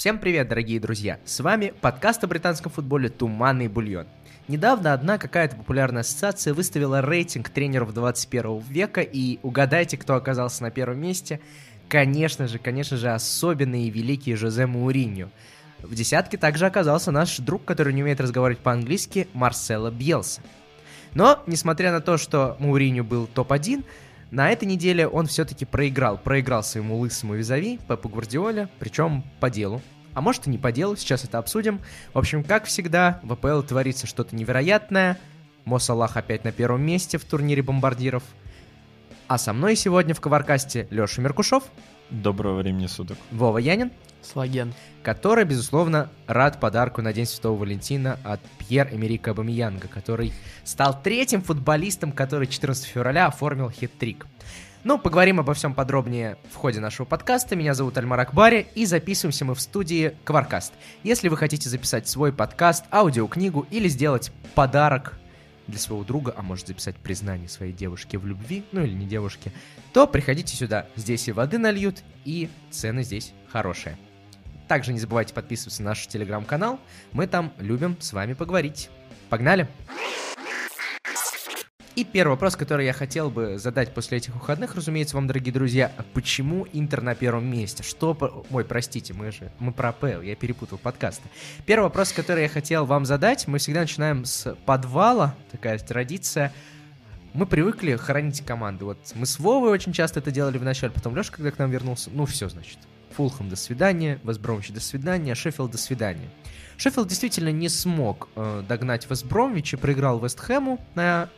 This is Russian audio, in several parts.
Всем привет, дорогие друзья! С вами подкаст о британском футболе «Туманный бульон». Недавно одна какая-то популярная ассоциация выставила рейтинг тренеров 21 века, и угадайте, кто оказался на первом месте. Конечно же, конечно же, особенный и великий Жозе Мауриньо. В десятке также оказался наш друг, который не умеет разговаривать по-английски, Марсело Бьелса. Но, несмотря на то, что Мауриньо был топ-1, на этой неделе он все-таки проиграл. Проиграл своему лысому визави, Пепу Гвардиоле, причем по делу. А может и не по делу, сейчас это обсудим. В общем, как всегда, в АПЛ творится что-то невероятное. Мо Салах опять на первом месте в турнире бомбардиров. А со мной сегодня в Коваркасте Леша Меркушев. Доброго времени суток. Вова Янин. Слаген. Который, безусловно, рад подарку на День Святого Валентина от Пьер-Эмерика Бамиянга, который стал третьим футболистом, который 14 февраля оформил хит-трик. Ну, поговорим обо всем подробнее в ходе нашего подкаста. Меня зовут Альмар Акбари, и записываемся мы в студии Кваркаст. Если вы хотите записать свой подкаст, аудиокнигу или сделать подарок для своего друга, а может записать признание своей девушке в любви, ну или не девушке, то приходите сюда. Здесь и воды нальют, и цены здесь хорошие. Также не забывайте подписываться на наш телеграм-канал. Мы там любим с вами поговорить. Погнали! И первый вопрос, который я хотел бы задать после этих выходных, разумеется, вам, дорогие друзья, почему Интер на первом месте? Что... Ой, простите, мы же... Мы про АПЛ, я перепутал подкасты. Первый вопрос, который я хотел вам задать, мы всегда начинаем с подвала, такая традиция. Мы привыкли хоронить команды. Вот мы с Вовой очень часто это делали в начале, потом Леша, когда к нам вернулся, ну все, значит. Фулхэм до свидания, Вестбромвич до свидания, Шеффилд до свидания. Шеффилд действительно не смог э, догнать Вестбромвич и проиграл Вестхэму на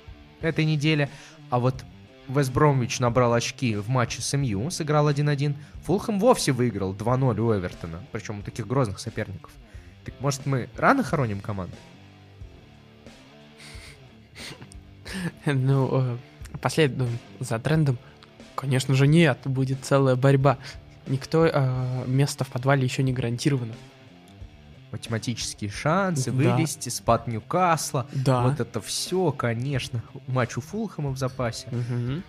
этой неделе. А вот Вест набрал очки в матче с МЮ, сыграл 1-1. Фулхэм вовсе выиграл 2-0 у Эвертона, причем у таких грозных соперников. Так может мы рано хороним команду? Ну, э, последуем за трендом. Конечно же нет, будет целая борьба. Никто э, место в подвале еще не гарантировано математические шансы, да. вылезти, спад Ньюкасла. Да. Вот это все, конечно. Матч у Фулхэма в запасе. Угу.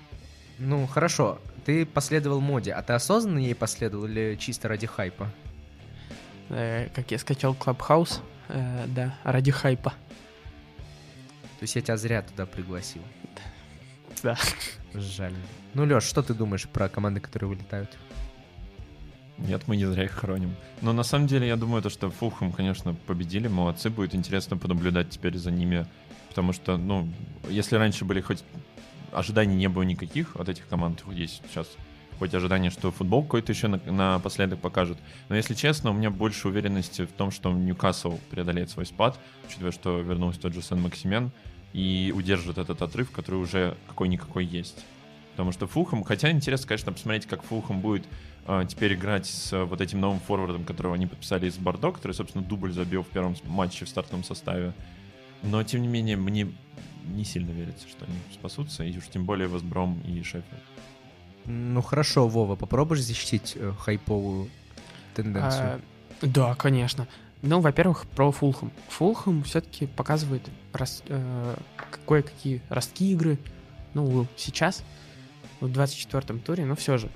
Ну, хорошо. Ты последовал моде, а ты осознанно ей последовал или чисто ради хайпа? Э, как я скачал Clubhouse, э, да, ради хайпа. То есть я тебя зря туда пригласил. Да. Жаль. Ну, Леш, что ты думаешь про команды, которые вылетают? Нет, мы не зря их хороним. Но на самом деле я думаю, то, что Фулхэм, конечно, победили, молодцы. Будет интересно понаблюдать теперь за ними. Потому что, ну, если раньше были хоть ожиданий не было никаких от этих команд, есть сейчас хоть ожидание, что футбол какой-то еще напоследок покажет. Но если честно, у меня больше уверенности в том, что Ньюкасл преодолеет свой спад, учитывая, что вернулся тот же Сен-Максимен и удержит этот отрыв, который уже какой-никакой есть. Потому что Фулхэм, хотя интересно, конечно, посмотреть, как Фулхэм будет теперь играть с э, вот этим новым форвардом, которого они подписали из Бордо, который, собственно, дубль забил в первом матче в стартовом составе. Но, тем не менее, мне не сильно верится, что они спасутся, и уж тем более Вестбром и Шеффилд. Ну хорошо, Вова, попробуешь защитить э, хайповую тенденцию? А, да, конечно. Ну, во-первых, про Фулхэм. Фулхэм все-таки показывает рас, э, кое-какие ростки игры. Ну, сейчас в 24-м туре, но все же.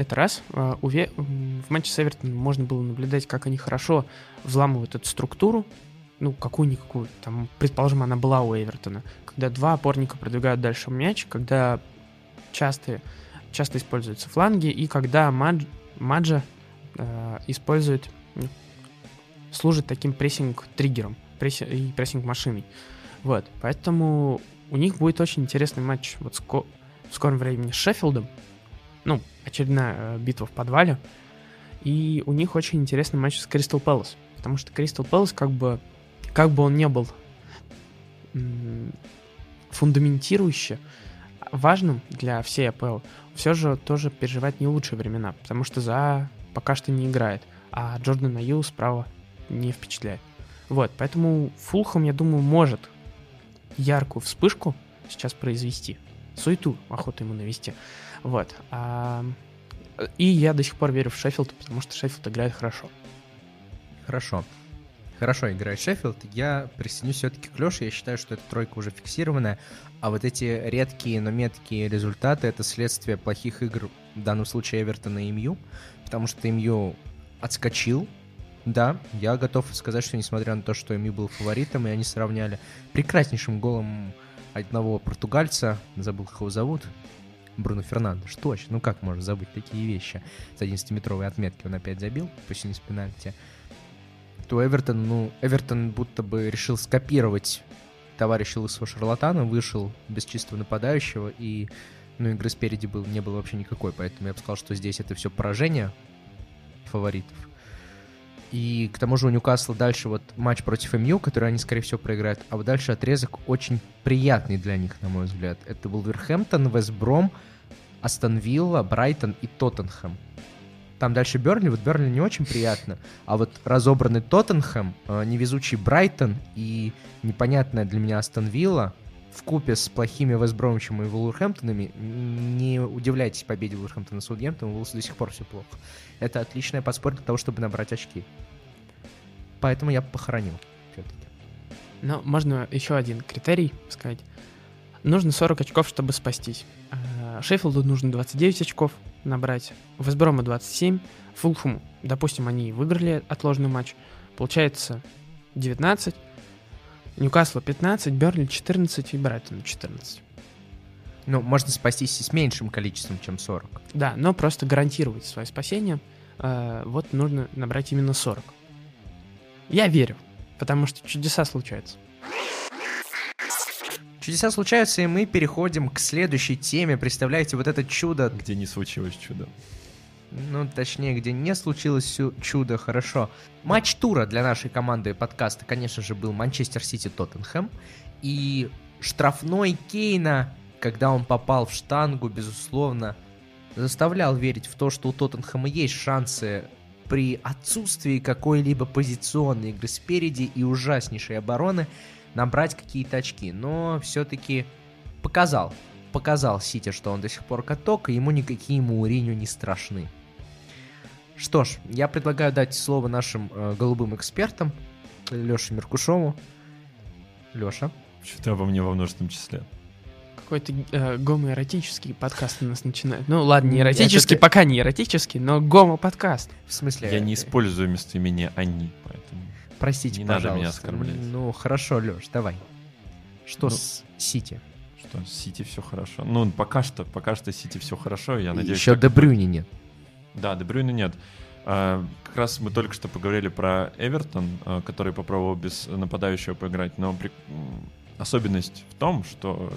Это раз. А, в матче с Эвертоном можно было наблюдать, как они хорошо взламывают эту структуру, ну, какую-никакую, там, предположим, она была у Эвертона, когда два опорника продвигают дальше мяч, когда часто, часто используются фланги, и когда Мадж, Маджа э, использует, ну, служит таким прессинг-триггером пресс, и прессинг-машиной. Вот, поэтому у них будет очень интересный матч вот с, в скором времени с Шеффилдом. Ну, очередная э, битва в подвале. И у них очень интересный матч с Кристал Пэлас. Потому что Кристал Пэлас, как бы, как бы он не был фундаментирующе важным для всей АПЛ, все же тоже переживает не лучшие времена, потому что за пока что не играет, а Джордан Аю справа не впечатляет. Вот, поэтому Фулхам, я думаю, может яркую вспышку сейчас произвести суету охота ему навести. Вот. А... И я до сих пор верю в Шеффилд, потому что Шеффилд играет хорошо. Хорошо. Хорошо играет Шеффилд. Я присоединюсь все-таки к Леше. Я считаю, что эта тройка уже фиксированная. А вот эти редкие, но меткие результаты — это следствие плохих игр, в данном случае Эвертона и МЮ. Потому что МЮ отскочил Да, я готов сказать, что несмотря на то, что МЮ был фаворитом, и они сравняли прекраснейшим голом одного португальца, забыл, как его зовут, Бруно Фернандеш, точно, ну как можно забыть такие вещи? С 11-метровой отметки он опять забил, пусть и не с пенальти. То Эвертон, ну, Эвертон будто бы решил скопировать товарища лысого шарлатана, вышел без чистого нападающего, и ну, игры спереди был, не было вообще никакой, поэтому я бы сказал, что здесь это все поражение фаворитов. И к тому же у Ньюкасла дальше вот матч против МЮ, который они, скорее всего, проиграют. А вот дальше отрезок очень приятный для них, на мой взгляд. Это Вулверхэмптон, Вестбром, Астон Вилла, Брайтон и Тоттенхэм. Там дальше Бернли, вот Бернли не очень приятно, а вот разобранный Тоттенхэм, э, невезучий Брайтон и непонятная для меня Астон Вилла в купе с плохими Вестбромичем и Вулверхэмптонами, не удивляйтесь победе Вулверхэмптона с Саутгемптоном, у Вулса до сих пор все плохо. Это отличное подспорье для того, чтобы набрать очки. Поэтому я похоронил все-таки. Но можно еще один критерий сказать. Нужно 40 очков, чтобы спастись. А, Шеффилду нужно 29 очков набрать, Вестброму 27, Фулхуму, допустим, они выиграли отложенный матч, получается 19, Ньюкасла 15, Берли 14 и Брайтон 14. Ну, можно спастись и с меньшим количеством, чем 40. Да, но просто гарантировать свое спасение, э, вот нужно набрать именно 40. Я верю, потому что чудеса случаются. Чудеса случаются, и мы переходим к следующей теме. Представляете, вот это чудо, Где не случилось чудо. Ну, точнее, где не случилось чудо, хорошо. Матч тура для нашей команды подкаста, конечно же, был Манчестер Сити-Тоттенхэм. И штрафной Кейна, когда он попал в штангу, безусловно, заставлял верить в то, что у Тоттенхэма есть шансы при отсутствии какой-либо позиционной игры спереди и ужаснейшей обороны набрать какие-то очки. Но все-таки показал, показал Сити, что он до сих пор каток, и ему никакие Мауриню не страшны. Что ж, я предлагаю дать слово нашим э, голубым экспертам, Леше Меркушову. Леша. Что-то обо мне во множественном числе. Какой-то э, гомоэротический подкаст у нас начинает. Ну ладно, не Это эротический, ты- пока не эротический, но гомо-подкаст. В смысле? Я не использую местоимение «они», поэтому... Простите, не надо пожалуйста. меня оскорблять. Ну, хорошо, Леш, давай. Что Ну, с Сити? Что, с Сити все хорошо. Ну, пока что, пока что Сити все хорошо, я надеюсь... Еще так и Де Брюйне нет. Да, Де Брюйне нет. А, Как раз мы только что поговорили про Эвертон, а, который попробовал без нападающего поиграть, но при- особенность в том, что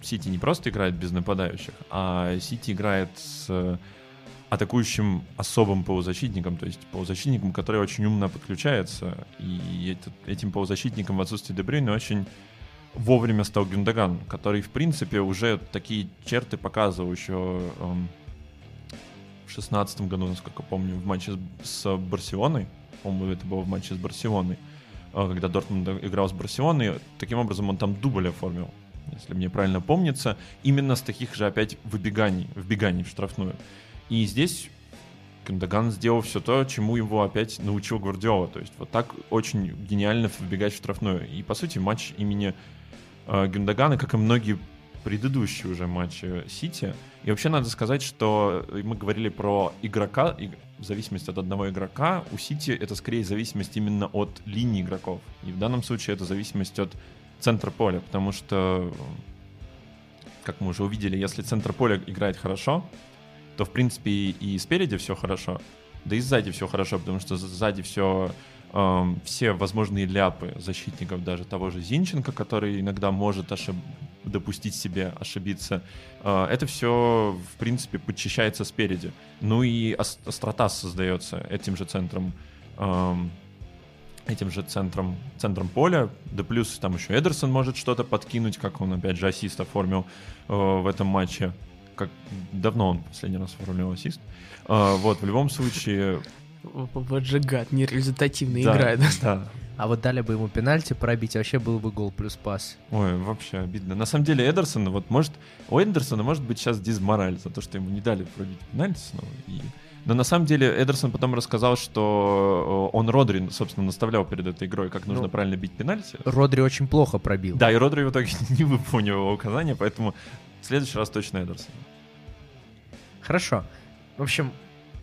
Сити не просто играет без нападающих, а Сити играет с атакующим особым полузащитником, то есть полузащитником, который очень умно подключается, и этим полузащитником в отсутствии Дебрюйна очень вовремя стал Гюндаган, который, в принципе, уже такие черты показывал еще эм, в шестнадцатом году, насколько помню, в матче с, Барселоной. По-моему, это было в матче с Барселоной. э, Когда Дортмунд играл с Барселоной, таким образом он там дубль оформил, если мне правильно помнится, именно с таких же опять выбеганий, вбеганий в штрафную. И здесь Кандаган сделал все то, чему его опять научил Гвардиола. То есть вот так очень гениально вбегать в штрафную. И, по сути, матч имени э, Гюндагана, как и многие предыдущие уже матчи Сити. И вообще надо сказать, что мы говорили про игрока, в зависимости от одного игрока, у Сити это скорее зависимость именно от линии игроков. И в данном случае это зависимость от центра поля, потому что, как мы уже увидели, если центр поля играет хорошо, то, в принципе, и спереди все хорошо, да и сзади все хорошо, потому что сзади все эм, все возможные ляпы защитников, даже того же Зинченко, который иногда может ошиб... допустить себе ошибиться, э, это все, в принципе, подчищается спереди. Ну и ос- острота создается этим же центром, этим же центром, центром поля, да плюс там еще Эдерсон может что-то подкинуть, как он опять же ассист оформил э, в этом матче. Как давно он последний раз оформил ассист. Э, вот, в любом случае... Гад, нерезультативно да, играет. Да, А вот дали бы ему пенальти пробить, вообще был бы гол плюс пас. Ой, вообще обидно. На самом деле Эдерсон, вот может, у Эдерсона может быть сейчас дизмораль за то, что ему не дали пробить пенальти снова. И... Но на самом деле Эдерсон потом рассказал, что э, он Родри, собственно, наставлял перед этой игрой, как нужно Ну, правильно бить пенальти. Родри очень плохо пробил. Да, и Родри в итоге не выполнил его указания, поэтому в следующий раз точно Эдерсон. Хорошо. В общем,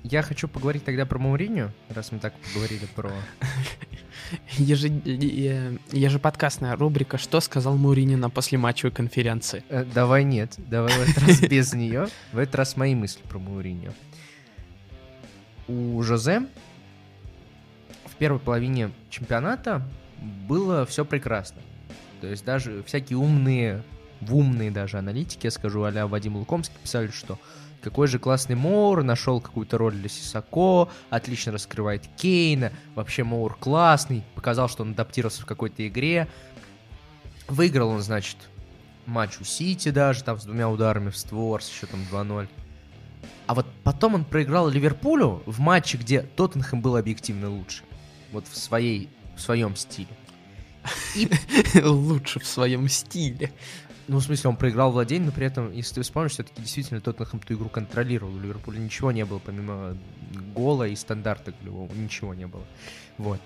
Я хочу поговорить тогда про Мауриню, раз мы так поговорили про... Ежеподкастная рубрика «Что сказал Мурини на послематчевой конференции?» Э, Давай нет, давай в этот раз без нее. В этот раз мои мысли про Мауриню. У Жозе в первой половине чемпионата было все прекрасно. То есть даже всякие умные, в умные даже аналитики, я скажу, а Вадим Лукомский писали, что какой же классный Моур, нашел какую-то роль для Сисако, отлично раскрывает Кейна, вообще Моур классный, показал, что он адаптировался в какой-то игре. Выиграл он, значит, матч у Сити даже, там с двумя ударами в створ, с счетом 2-0. А вот потом он проиграл Ливерпулю в матче, где Тоттенхэм был объективно лучше. Вот в, своей, в своем стиле. Лучше в своем стиле. Ну, в смысле, он проиграл владение, но при этом, если ты вспомнишь, все-таки действительно Тоттенхэм ту игру контролировал. У Ливерпуля ничего не было, помимо гола и стандарта голевого. Ничего не было. Вот.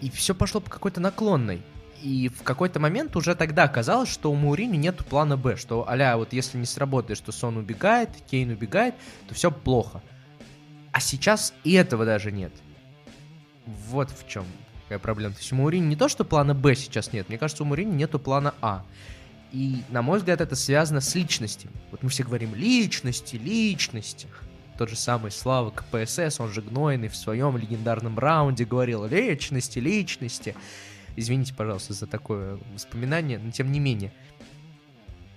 И все пошло по какой-то наклонной. И в какой-то момент уже тогда казалось, что у Маурини нет плана Б, что аля, вот если не сработает, что Сон убегает, Кейн убегает, то все плохо. А сейчас и этого даже нет. Вот в чем какая проблема. То есть у Маурини не то, что плана Б сейчас нет, мне кажется, у Маурини нету плана А. И, на мой взгляд, это связано с личностью. Вот мы все говорим личности, личности. Тот же самый Слава КПСС, он же Гнойный, в своем легендарном раунде говорил личности, личности. Извините, пожалуйста, за такое воспоминание, но тем не менее.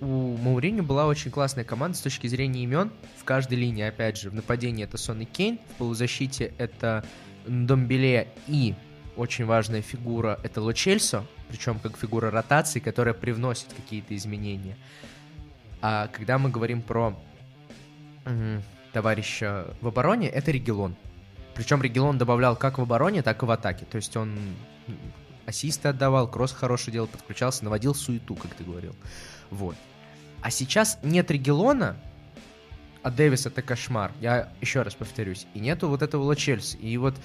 У Маурини была очень классная команда с точки зрения имен. В каждой линии, опять же, в нападении это Сон и Кейн, в полузащите это Домбеле и очень важная фигура это Ло Чельсо, причем как фигура ротации, которая привносит какие-то изменения. А когда мы говорим про м, товарища в обороне, это Регелон. Причем Регелон добавлял как в обороне, так и в атаке. То есть он ассисты отдавал, кросс хороший делал, подключался, наводил суету, как ты говорил. Вот. А сейчас нет Регелона, а Дэвис это кошмар. Я еще раз повторюсь. И нету вот этого Ло Чельси. И вот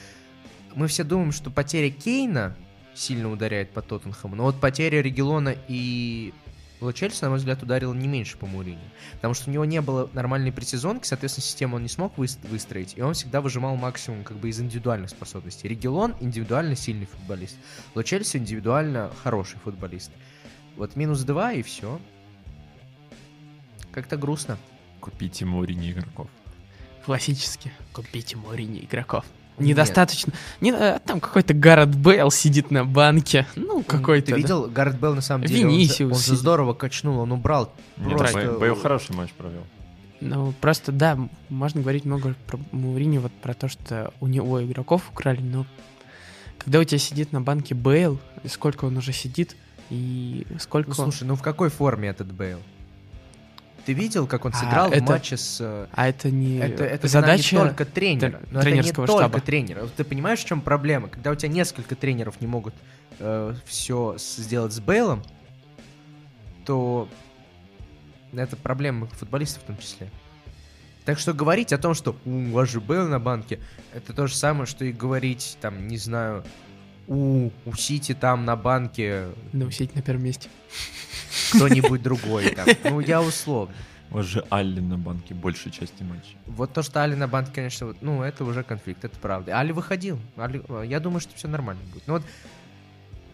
мы все думаем, что потеря Кейна сильно ударяет по Тоттенхэму, но вот потеря Регелона и Ло Чельси, на мой взгляд, ударила не меньше по Мурини. Потому что у него не было нормальной предсезонки, соответственно, систему он не смог выстроить, и он всегда выжимал максимум как бы из индивидуальных способностей. Регелон индивидуально сильный футболист. Ло Чельси индивидуально хороший футболист. Вот минус два и все. Как-то грустно. Купите Мурини игроков. Классически. Купите Мурини игроков. Недостаточно. Не, а, там какой-то Гаррет Бейл сидит на банке. Ну, какой-то. Ты да. видел, Гаррет Белл на самом деле, он же, Винисиус он же сидит. здорово качнул, он убрал. Нет, Просто- Бейл- Бейл хороший матч провел. Ну, просто, да, можно говорить много про Маурини, вот про то, что у него игроков украли, но когда у тебя сидит на банке Бейл, и сколько он уже сидит, и сколько... Ну, слушай, ну в какой форме этот Бейл? Ты видел, как он А, сыграл в это- матче с... э, А это не Это, это задача... не только тренера. тр- но это не тренерского только штаба. тренера. Ты понимаешь, в чем проблема? Когда у тебя несколько тренеров не могут все сделать с Бейлом, то это проблема футболистов в том числе. Так что говорить о том, что у вас же Бейл на банке, это то же самое, что и говорить, там, не знаю, у, у Сити там на банке Да, сидеть на первом месте. кто-нибудь другой. Там. Ну, я условно. У вас же Алли на банке большей части матча. Вот то, что Али на банке, конечно, вот, ну, это уже конфликт, это правда. Али выходил. Али- э, я думаю, что все нормально будет. Ну, вот,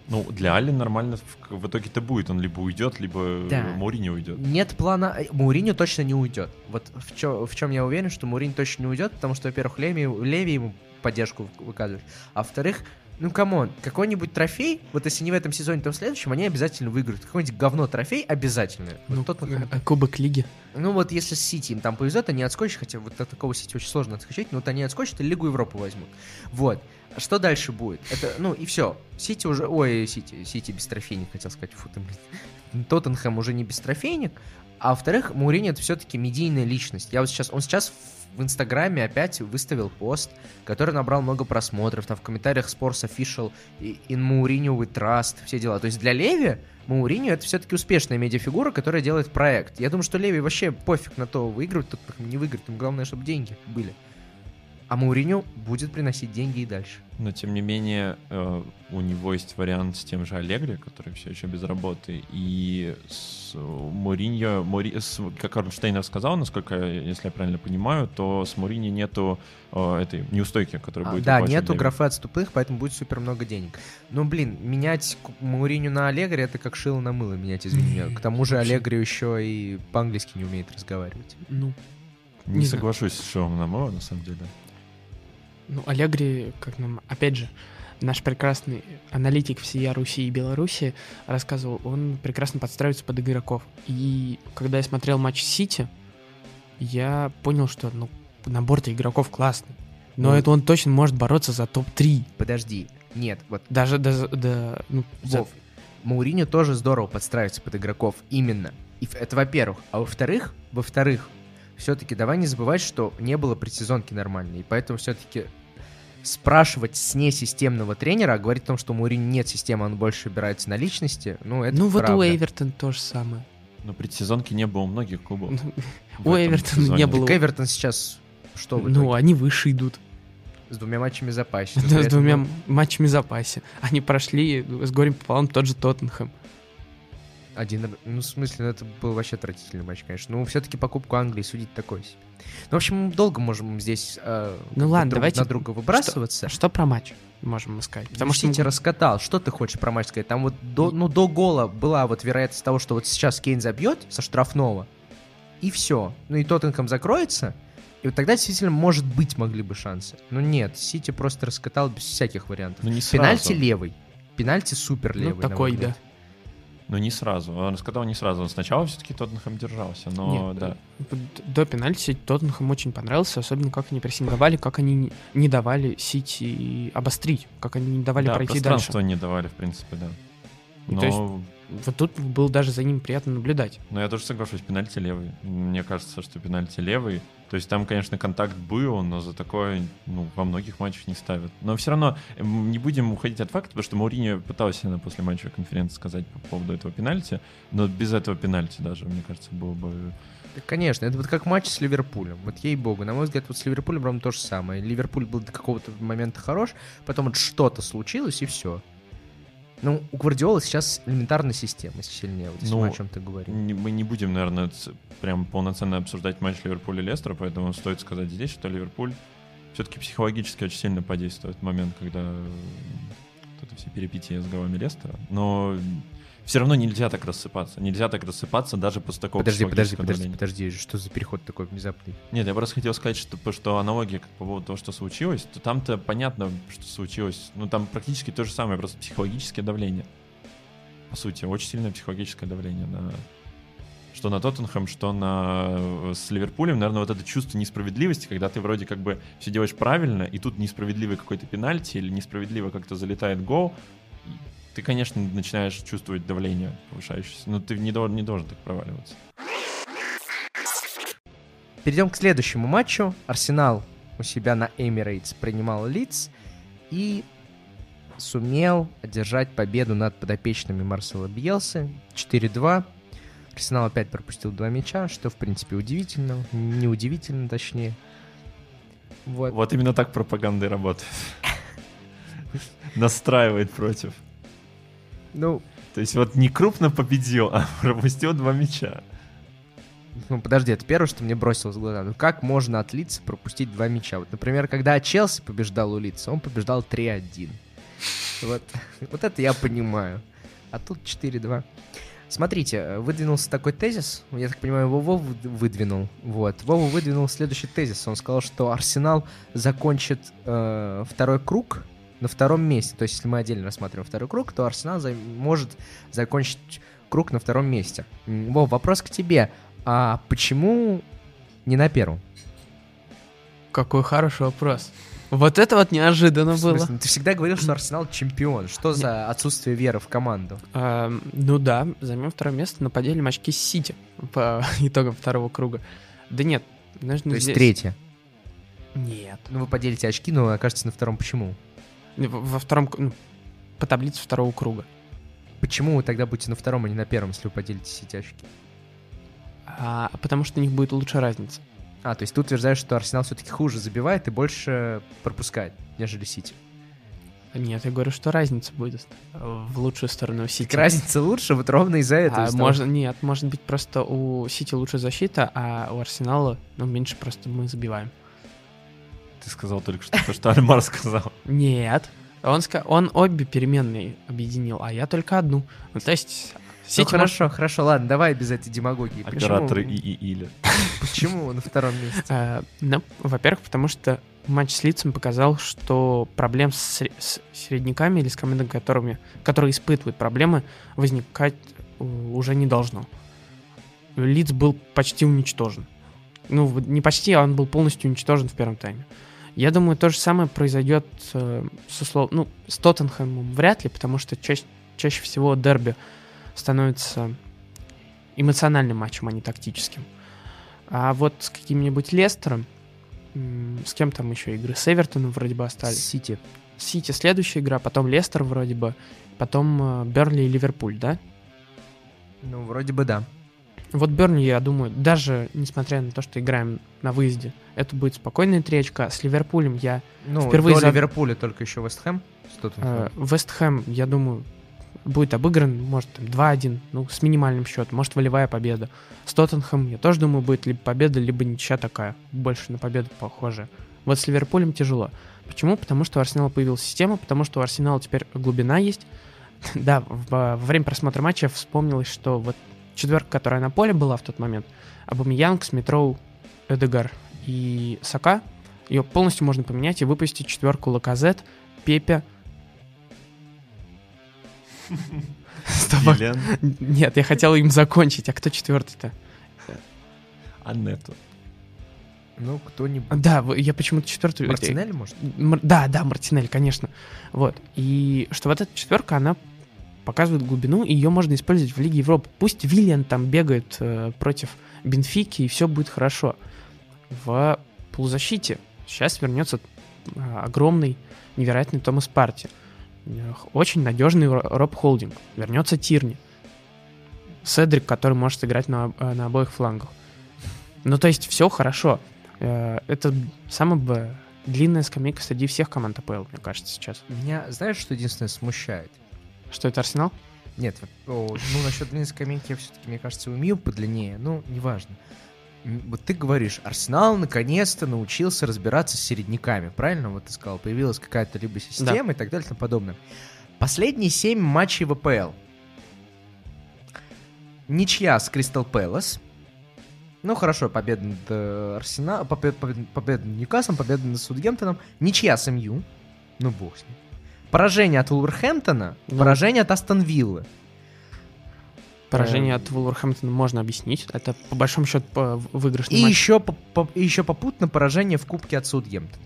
Ну, для Алли нормально в, в итоге-то будет. Он либо уйдет, либо Да. Мурини уйдет. нет плана... э, Мауриньо точно не уйдет. Вот в, чё- в чем я уверен, что Мауриньо точно не уйдет, потому что, во-первых, Леви, Леви ему поддержку выказывает. А во-вторых, ну, come on, какой-нибудь трофей, вот если не в этом сезоне, то в следующем, они обязательно выиграют. Какой-нибудь говно трофей обязательно. Вот Ну, Тоттенхэм- э, Кубок Лиги. Ну вот если с Сити им там повезет, они отскочат, хотя вот от такого Сити очень сложно отскочить, но вот они отскочат и Лигу Европы возьмут. Вот. Что дальше будет? Это, ну и все. Сити уже... Ой, Сити, Сити без трофейник, хотел сказать. Фу ты, блин. Тоттенхэм уже не без трофейник. А во-вторых, Моуринью это все-таки медийная личность. Я вот сейчас... Он сейчас в Инстаграме опять выставил пост, который набрал много просмотров. Там в комментариях Sports Official, in Mourinho we trust, все дела. То есть для Леви Мауриньо это все-таки успешная медиафигура, которая делает проект. Я думаю, что Леви вообще пофиг на то, выигрывать тут не выиграть. Им главное, чтобы деньги были. А Мауриню будет приносить деньги и дальше. Но тем не менее, э, у него есть вариант с тем же Аллегри, который все еще без работы, и с Муриньо, Мури, с, как Арнштейнер сказал, насколько, если я правильно понимаю, то с Муриньо нету э, этой неустойки, которая А, будет да, нету графы отступных, поэтому будет супер много денег. Ну, блин, менять Мауриню на Аллегри это как шило на мыло менять, извини меня. К тому же. Аллегри еще и по-английски не умеет разговаривать. Ну, Не, Не соглашусь с Шоом Намова, на самом деле. Ну, Аллегри, как нам, опять же, наш прекрасный аналитик всея Руси и Беларуси рассказывал, он прекрасно подстраивается под игроков. И когда я смотрел матч Сити, я понял, что, ну, набор-то игроков классный. Но Ну, это он точно может бороться за топ-3. Подожди. Нет, вот, Даже до, до, ну, за- Вов, Мауриню тоже здорово подстраивается под игроков, именно. И это во-первых. А во-вторых, во-вторых, все-таки давай не забывать, что не было предсезонки нормальной, и поэтому все-таки спрашивать с несистемного тренера, а говорить о том, что у Мауриню нет системы, он больше опирается на личности, ну это ну вот у правда. Эвертон то же самое. Но предсезонки не было у многих клубов. Ну, у Эвертона не было. Так Эвертон сейчас что Ну, они выше идут. С двумя матчами в запасе. Да, с двумя матчами в запасе. Они прошли с горем пополам тот же Тоттенхэм. Один, ну, в смысле, ну, это был вообще отвратительный матч, конечно. Ну, все-таки покупку Англии судить такой себе. Ну, в общем, мы долго можем здесь э, Ну ладно, друг давайте- на друга выбрасываться. Что про матч можем сказать? Потому что Сити мы- раскатал. Что ты хочешь про матч сказать? Там вот до, ну, до гола была вот вероятность того, что вот сейчас Кейн забьет со штрафного, и все. Ну и Тоттенхэм закроется, и вот тогда действительно, может быть, могли бы шансы. Но нет, Сити просто раскатал без всяких вариантов. Ну не сразу. Пенальти левый. Пенальти супер ну, левый. на мой такой, да. Но не сразу. Он сказал не сразу. Сначала все-таки Тоттенхэм держался, но Нет, да. Вот До пенальти Тоттенхэм очень понравился, особенно как они прессинговали, как они не- давали Сити обострить, как они не давали да, пройти дальше. пространство не давали, в принципе, да. Но, то есть- Вот тут было даже за ним приятно наблюдать. но я тоже соглашусь, пенальти левый. Мне кажется, что пенальти левый. То есть там, конечно, контакт был, но за такое ну, во многих матчах не ставят. Но все равно м, не будем уходить от факта, потому что Мауриньо пытался на после матча конференции сказать по поводу этого пенальти, но без этого пенальти даже, мне кажется, было бы... Да, конечно, это вот как матч с Ливерпулем. Вот ей-богу, на мой взгляд, вот с Ливерпулем ровно то же самое. Ливерпуль был до какого-то момента хорош, потом вот что-то случилось, и все. Ну, у Гвардиолы сейчас элементарная система сильнее, вот если Ну, мы о чем-то говорим. Не- Мы не будем, наверное, прям полноценно обсуждать матч Ливерпуля и Лестера, поэтому стоит сказать здесь, что Ливерпуль все-таки психологически очень сильно подействует в момент, когда вот это все перипетии с головами Лестера. Но все равно нельзя так рассыпаться. Нельзя так рассыпаться даже после такого Подожди, подожди, подожди, подожди, что за переход такой внезапный? Нет, я просто хотел сказать, что, что аналогия по поводу того, что случилось, то там-то понятно, что случилось. Ну, там практически то же самое, просто психологическое давление. По сути, очень сильное психологическое давление на что на Тоттенхэм, что на э, с Ливерпулем, наверное, вот это чувство несправедливости, когда ты вроде как бы все делаешь правильно, и тут несправедливый какой-то пенальти или несправедливо как-то залетает гол, ты, конечно, начинаешь чувствовать давление повышающееся, но ты не, дол- не должен так проваливаться. Перейдем к следующему матчу. Арсенал у себя на Эмирейтс принимал Лидс и сумел одержать победу над подопечными Марсела Бьелсы 4-2. Арсенал опять пропустил два мяча, что, в принципе, удивительно. Неудивительно, точнее. Вот. Вот именно так пропаганда и работает. Настраивает против. Ну, То есть вот не крупно победил, а пропустил два мяча. ну, подожди, это первое, что мне бросилось в глаза. Ну, как можно от Лидса пропустить два мяча? Вот, например, когда Челси побеждал у Лидса, он побеждал 3-1. Вот, вот это я понимаю. А тут 4-2. Смотрите, выдвинулся такой тезис, я так понимаю, его Вова выд- выдвинул. Вот. Вова выдвинул следующий тезис. Он сказал, что Арсенал закончит э, второй круг на втором месте. То есть, если мы отдельно рассматриваем второй круг, то Арсенал за- может закончить круг на втором месте. М, Вов, вопрос к тебе. А почему не на первом? Какой хороший вопрос. Вот это вот неожиданно было. ты всегда говорил, что Арсенал чемпион. Что за отсутствие веры в команду? Эм, ну да, займем второе место, но поделим очки с Сити по итогам второго круга. Да нет, не То есть здесь. третье. Нет. Ну, вы поделите очки, но окажется на втором. Почему? Во втором, ну, по таблице второго круга. Почему вы тогда будете на втором, а не на первом, если вы поделите эти очки? А, потому что у них будет лучше разница. А, то есть ты утверждаешь, что Арсенал все-таки хуже забивает и больше пропускает, нежели Сити. Нет, я говорю, что разница будет в лучшую сторону у Сити. Так разница лучше, вот ровно из-за этого. А, из того, можно, нет, может быть просто у Сити лучше защита, а у Арсенала, ну, меньше просто мы забиваем. Ты сказал только что то, что Альмар сказал. Нет. Он, ска- он обе переменные объединил, а я только одну. Ну, то есть... Ну Сити может- хорошо, хорошо, ладно, давай без этой демагогии. Операторы Почему, и и или. почему он на втором месте? Э, ну, во-первых, потому что матч с Лицем показал, что проблем с, с середняками или с командами, которыми, которые испытывают проблемы, возникать э, уже не должно. Лиц был почти уничтожен. Ну, не почти, а он был полностью уничтожен в первом тайме. Я думаю, то же самое произойдет э, с, услов... ну, с Тоттенхэмом вряд ли, потому что чаще, чаще всего дерби становится эмоциональным матчем, а не тактическим. А вот с каким-нибудь Лестером, с кем там еще игры? С Эвертоном вроде бы остались. Сити. Сити следующая игра, потом Лестер вроде бы, потом э, Бернли и Ливерпуль, да? Ну, вроде бы да. Вот Бернли, я думаю, даже несмотря на то, что играем на выезде, это будет спокойная тречка. С Ливерпулем я... Ну, Впервые до за- Ливерпуля только еще Вест Хэм. э, Вест Хэм, я думаю, будет обыгран, может, там 2-1, ну, с минимальным счетом, может, волевая победа. С Тоттенхэм, я тоже думаю, будет либо победа, либо ничья такая, больше на победу похожая. Вот с Ливерпулем тяжело. Почему? Потому что у Арсенала появилась система, потому что у Арсенала теперь глубина есть. да, во время просмотра матча вспомнилось, что вот четверка, которая на поле была в тот момент, Абамиянг, Смитроу, Эдегар и Сака, ее полностью можно поменять и выпустить четверку Лаказет, Пепе. Стоп, Нет, я хотел им закончить, а кто четвертый-то? Аннету. Ну, кто-нибудь. Да, я почему-то четвертый... Мартинелли, может? Мар- Да, да, Мартинелли, конечно. Вот. И что вот эта четверка, она показывает глубину, и ее можно использовать в Лиге Европы. Пусть Виллиан там бегает э, против Бенфики, и все будет хорошо. В полузащите сейчас вернется э, огромный, невероятный Томас Парти. Очень надежный Ро- Роб Холдинг. Вернется Тирни. Седрик, который может играть на, э, на обоих флангах. Ну, то есть все хорошо. Э, Это самая б- длинная скамейка среди всех команд АПЛ, мне кажется, сейчас. Меня, знаешь, что единственное смущает? Что это Арсенал? Нет, ну, насчет длинной скамейки я все-таки, мне кажется, у Мил подлиннее, ну, неважно. Вот ты говоришь, Арсенал наконец-то научился разбираться с середняками, правильно? Вот ты сказал, появилась какая-то либо система и так далее и тому подобное. Последние семь матчей в АПЛ. Ничья с Кристал Пэлас. Ну, хорошо, победа над э, Арсенал, победа, победа, победа над Ньюкаслом, победа над Саутгемптоном. Ничья с МЮ. Ну, бог с ним. Поражение от Вулверхэмптона, Ну. поражение от Астон Виллы. Поражение Эм. от Вулверхэмптона можно объяснить. Это по большому счету по- выигрышный И матч. еще, по- по- и еще попутно поражение в Кубке от Саутгемптона.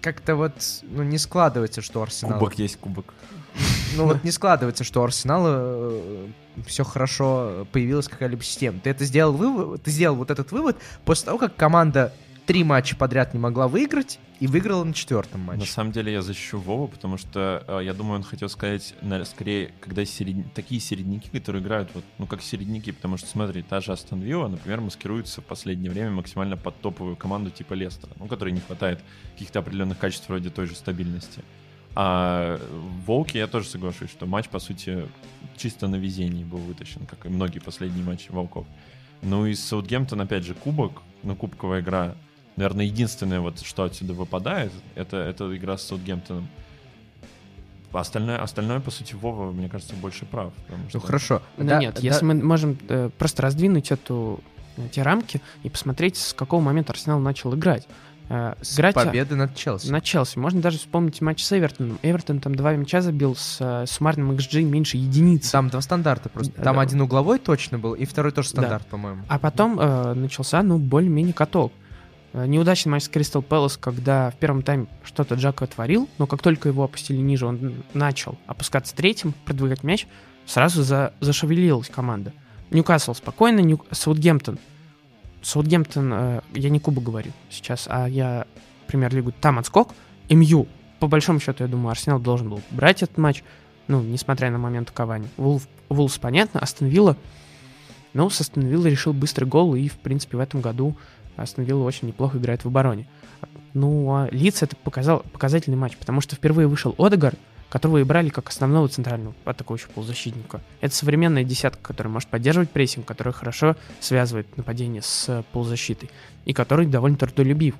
Как-то вот, ну, не складывается, что у Арсенала... Кубок есть кубок. Ну, вот не складывается, что у Арсенала все хорошо, появилась какая-либо система. Ты это сделал вывод, ты сделал вот этот вывод после того, как команда три матча подряд не могла выиграть и выиграла на четвертом На матче. самом деле я защищу Вову, потому что э, я думаю, он хотел сказать, на- скорее, когда середня- такие середняки, которые играют, вот, ну, как середняки, потому что, смотри, та же Астон Вилла, например, маскируется в последнее время максимально под топовую команду типа Лестера, ну, которой не хватает каких-то определенных качеств вроде той же стабильности. А в Волке я тоже соглашусь, что матч, по сути, чисто на везении был вытащен, как и многие последние матчи Волков. Ну и Саутгемптон, опять же, кубок, ну, кубковая игра, наверное, единственное, вот, что отсюда выпадает, это, это игра с Саутгемптоном. Остальное, остальное, по сути, Вова, мне кажется, больше прав. потому Ну что- хорошо. Ну Да- нет, да- если мы можем э, просто раздвинуть эту, эти рамки и посмотреть, с какого момента Арсенал начал играть. Э, с играть победы над Челси. на Челси. Можно даже вспомнить матч с Эвертоном. Эвертон там два мяча забил с э, суммарным XG меньше единицы. Там два стандарта просто. Да, Там да. один угловой точно был, и второй тоже Да. стандарт, по-моему. А потом э, начался, ну, более-менее каток. Э, Неудачный матч с Кристал Пэлас, когда в первом тайме что-то Джако творил, но как только его опустили ниже, он начал опускаться третьим, продвигать мяч, сразу за, зашевелилась команда. Ньюкасл спокойно, Нью... Саутгемптон. Саутгемптон, э, я не Куба говорю сейчас, а я премьер-лигу, там отскок. МЮ, по большому счету, я думаю, Арсенал должен был брать этот матч, ну, несмотря на момент кования. Вулф, Вулфс, понятно, Астон Вилла, Но с Астон Виллой решил быстрый гол, и, в принципе, в этом году Астон Вилла очень неплохо играет в обороне. Ну, а Лиц это показал, показательный матч, потому что впервые вышел Одегард, которого и брали как основного центрального атакующего полузащитника. Это современная десятка, которая может поддерживать прессинг, которая хорошо связывает нападение с полузащитой, и который довольно трудолюбив,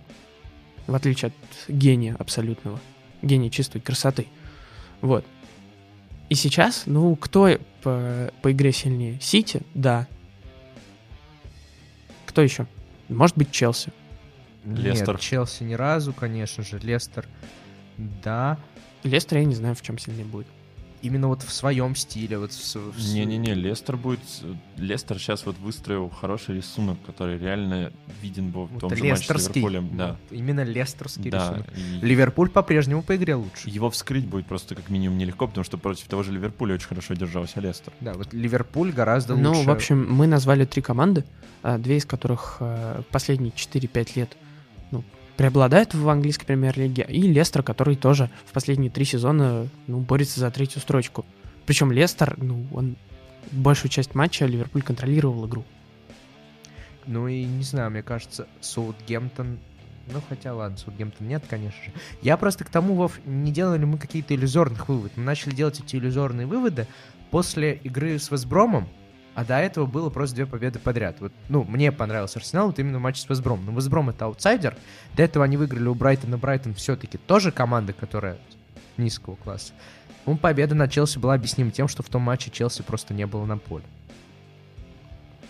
в отличие от гения абсолютного, гения чистой красоты. Вот. И сейчас, ну, кто по, по игре сильнее? Сити? Да. Кто еще? Может быть, Челси. Лестер. Нет, Челси ни разу, конечно же. Лестер, да. Лестер я не знаю, в чем сильнее будет. Именно вот в своем стиле. Вот в, в... Не-не-не, Лестер будет... Лестер сейчас вот выстроил хороший рисунок, который реально виден был в том Вот же матче с. Ливерпулем. Да. Вот именно лестерский Да, рисунок. и Ливерпуль по-прежнему по игре лучше. его вскрыть будет просто как минимум нелегко, потому что против того же Ливерпуля очень хорошо держался Лестер. Да, вот Ливерпуль гораздо Ну, лучше. в общем, мы назвали три команды, а, две из которых а, последние 4-5 лет ну, преобладают в английской премьер-лиге, и Лестер, который тоже в последние три сезона ну, борется за третью строчку. Причем Лестер, ну, он большую часть матча Ливерпуль контролировал игру. Ну и не знаю, мне кажется, Саутгемптон... Ну, хотя ладно, Саутгемптон нет, конечно же. Я просто к тому, Вов, не делали мы какие-то иллюзорных выводов. Мы начали делать эти иллюзорные выводы после игры с Вестбромом, а до этого было просто две победы подряд. Вот, ну, мне понравился Арсенал, вот именно матч с Вестбромом. Но Вестбром это аутсайдер. До этого они выиграли у Брайтона. Брайтон все-таки тоже команда, которая низкого класса. Ну, победа на Челси была объяснима тем, что в том матче Челси просто не было на поле.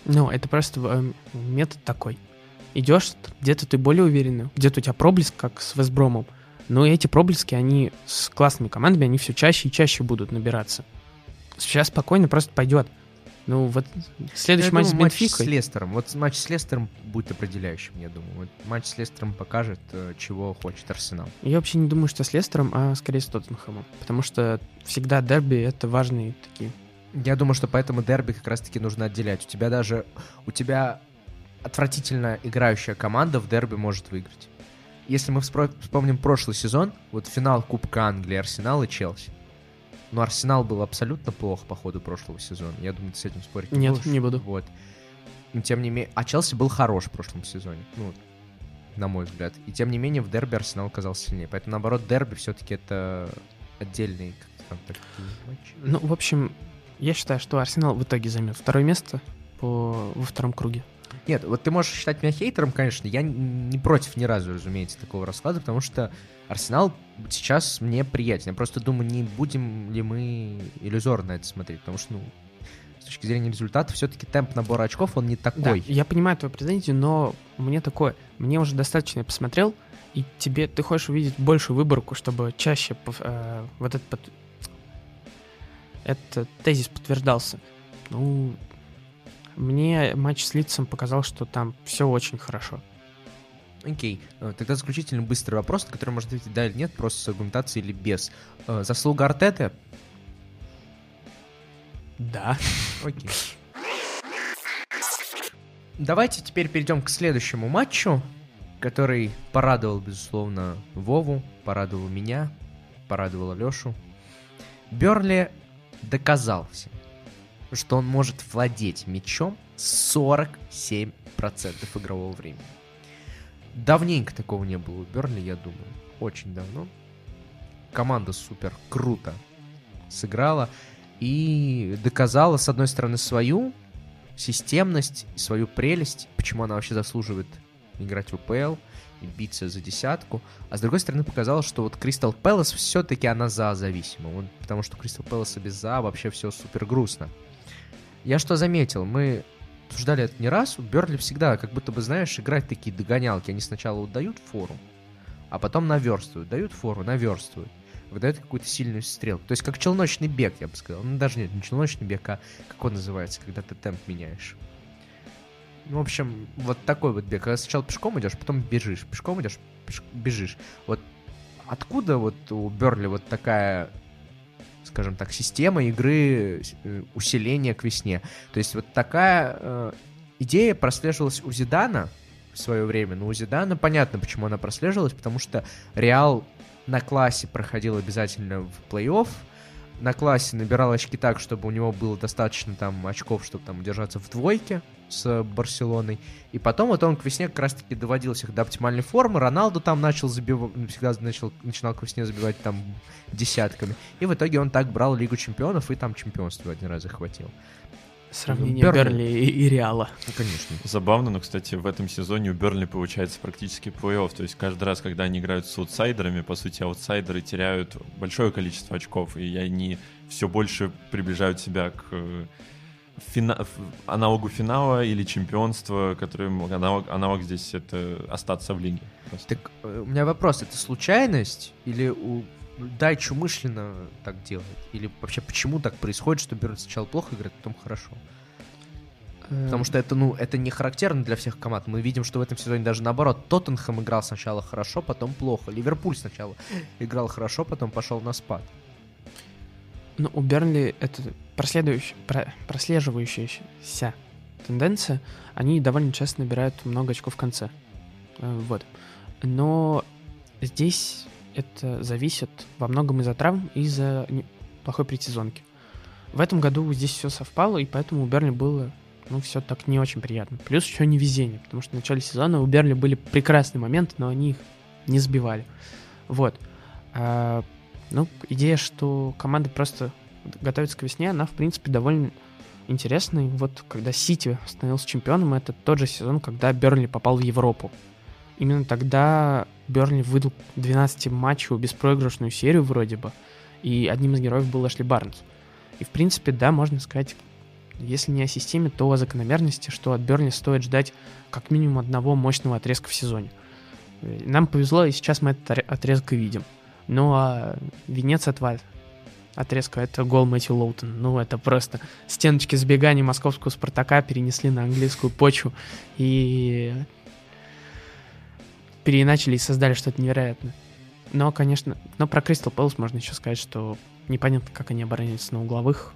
Ну, это просто э, метод такой. Идешь, где-то ты более уверенный, где-то у тебя проблеск, как с Вестбромом. Но эти проблески, они с классными командами, они все чаще и чаще будут набираться. Сейчас спокойно просто пойдет. Ну, вот следующий Я матч думаю, с матч с Бенфикой. Лестером. Вот матч с Лестером будет определяющим, я думаю. Вот матч с Лестером покажет, э, чего хочет Арсенал. Я вообще не думаю, что с Лестером, а скорее с Тоттенхэмом. Потому что всегда дерби — это важные такие. Я думаю, что поэтому дерби как раз-таки нужно отделять. У тебя даже... У тебя отвратительно играющая команда в дерби может выиграть. Если мы вспомним прошлый сезон, вот финал Кубка Англии, Арсенал и Челси. Но Арсенал был абсолютно плох по ходу прошлого сезона. Я думаю, ты с этим спорить Нет, будешь. не буду. Вот. Но тем не менее... А Челси был хорош в прошлом сезоне. Ну, на мой взгляд. И тем не менее в дерби Арсенал оказался сильнее. Поэтому, наоборот, дерби все-таки это отдельные как-то там такие матчи. Ну, в общем, я считаю, что Арсенал в итоге займет второе место по... во втором круге. Нет, вот ты можешь считать меня хейтером, конечно. Я не против ни разу, разумеется, такого расклада, потому что Арсенал сейчас мне приятен. Я просто думаю, не будем ли мы иллюзорно это смотреть, потому что, ну, с точки зрения результата, все-таки темп набора очков, он не Да, такой. я понимаю твою претензию, но мне такое, мне уже достаточно я посмотрел, и тебе ты хочешь увидеть большую выборку, чтобы чаще э, вот этот, под- этот тезис подтверждался. Ну, мне матч с Лицем показал, что там все очень хорошо. Окей, э, тогда заключительный быстрый вопрос, на который можно ответить да или нет, просто с аргументацией или без. Э, Заслуга Артеты? Да. Окей. Давайте теперь перейдем к следующему матчу, который порадовал, безусловно, Вову, порадовал меня, порадовал Лешу. Берли доказал всем, что он может владеть мячом 47% игрового времени. Давненько такого не было у Берли, я думаю. Очень давно. Команда супер круто сыграла и доказала, с одной стороны, свою системность, свою прелесть, почему она вообще заслуживает играть в УПЛ и биться за десятку, а с другой стороны показала, что вот Кристал Пэлас все-таки она за зависима, вот, потому что Кристал Пэласа без за вообще все супер грустно. Я что заметил, мы обсуждали это не раз, у Берли всегда, как будто бы, знаешь, играть такие догонялки, они сначала вот дают фору, а потом наверстывают, дают фору, наверстывают выдает какую-то сильную стрелку. То есть как челночный бег, я бы сказал. Ну, даже нет, не челночный бег, а как он называется, когда ты темп меняешь. Ну, в общем, вот такой вот бег. Когда сначала пешком идешь, потом бежишь. Пешком идешь, пеш- бежишь. Вот откуда вот у Берли вот такая, скажем так, система игры э, усиления к весне? То есть вот такая э, идея прослеживалась у Зидана в свое время. Но у Зидана понятно, почему она прослеживалась, потому что Реал на классе проходил обязательно в плей-офф, на классе набирал очки так, чтобы у него было достаточно там очков, чтобы там удержаться в двойке с Барселоной. И потом вот он к весне как раз-таки доводил всех до оптимальной формы. Роналду там начал забивать, всегда начал, начинал к весне забивать там десятками. И в итоге он так брал Лигу Чемпионов и там чемпионство один раз захватил. Сравнение Бернли. Берли и, и Реала. Ну, конечно. Забавно, но, кстати, в этом сезоне у Бернли получается практически плей-офф. То есть каждый раз, когда они играют с аутсайдерами, по сути, аутсайдеры теряют большое количество очков, и они все больше приближают себя к э, фина- аналогу финала или чемпионства, который аналог, аналог здесь это остаться в лиге. просто. Так э, у меня вопрос, это случайность или у Дайч умышленно так делает? Или вообще почему так происходит, что Берн сначала плохо играет, потом хорошо? Потому что это, ну, это не характерно для всех команд. Мы видим, что в этом сезоне даже наоборот. Тоттенхэм играл сначала хорошо, потом плохо. Ливерпуль сначала играл хорошо, потом пошел на спад. Ну, у Бернли это проследующая, про- прослеживающаяся тенденция. Они довольно часто набирают много очков в конце. Э, Вот. Но здесь это зависит во многом из-за травм и из-за плохой предсезонки. В этом году здесь все совпало, и поэтому у Берли было, ну, все так не очень приятно. Плюс еще невезение, потому что в начале сезона у Берли были прекрасные моменты, но они их не сбивали. Вот. А, ну, идея, что команда просто готовится к весне, она, в принципе, довольно интересная. Вот когда Сити становился чемпионом, это тот же сезон, когда Бернли попал в Европу. Именно тогда Бернли выдал 12 беспроигрышную серию вроде бы, и одним из героев был Эшли Барнс. И, в принципе, да, можно сказать, если не о системе, то о закономерности, что от Бернли стоит ждать как минимум одного мощного отрезка в сезоне. Нам повезло, и сейчас мы этот отрезок и видим. Ну а венец этого отрезка — это гол Мэтью Лоутон. Ну это просто стеночки сбеганий московского Спартака перенесли на английскую почву и переиначили и создали что-то невероятное. Но, конечно, но про Кристал Пэлас можно еще сказать, что непонятно, как они обороняются на угловых.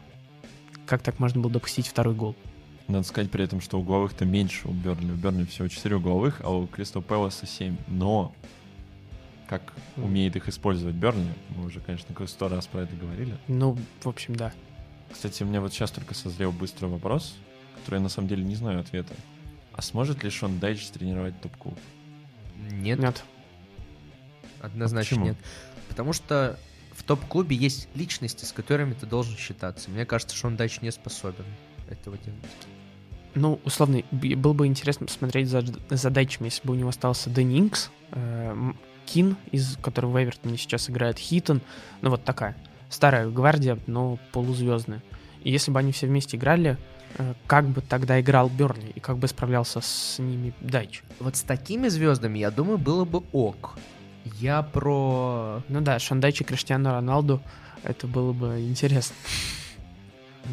Как так можно было допустить второй гол? Надо сказать при этом, что угловых-то меньше у Бернли. У Бернли всего 4 угловых, а у Кристал Пэласа 7. Но как умеет их использовать Бернли, мы уже, конечно, сто раз про это говорили. Ну, в общем, да. Кстати, у меня вот сейчас только созрел быстрый вопрос, который я на самом деле не знаю ответа. А сможет ли Шон Дайч тренировать топ-клуб? Нет, Нет. однозначно почему? нет. Потому что в топ-клубе есть личности, с которыми ты должен считаться. Мне кажется, что он Дайч не способен этого делать. Ну, условно, было бы интересно посмотреть за, за Дайчем, если бы у него остался Дэнни Инкс, э, Кин, из которого в Эвертоне сейчас играет Хитон. Ну, вот такая. Старая гвардия, но полузвездная. И если бы они все вместе играли, как бы тогда играл Берли и как бы справлялся с ними Дайч? Вот с такими звездами, я думаю, было бы ок. Я про... Ну да, Шон Дайч и Криштиану Роналду, это было бы интересно.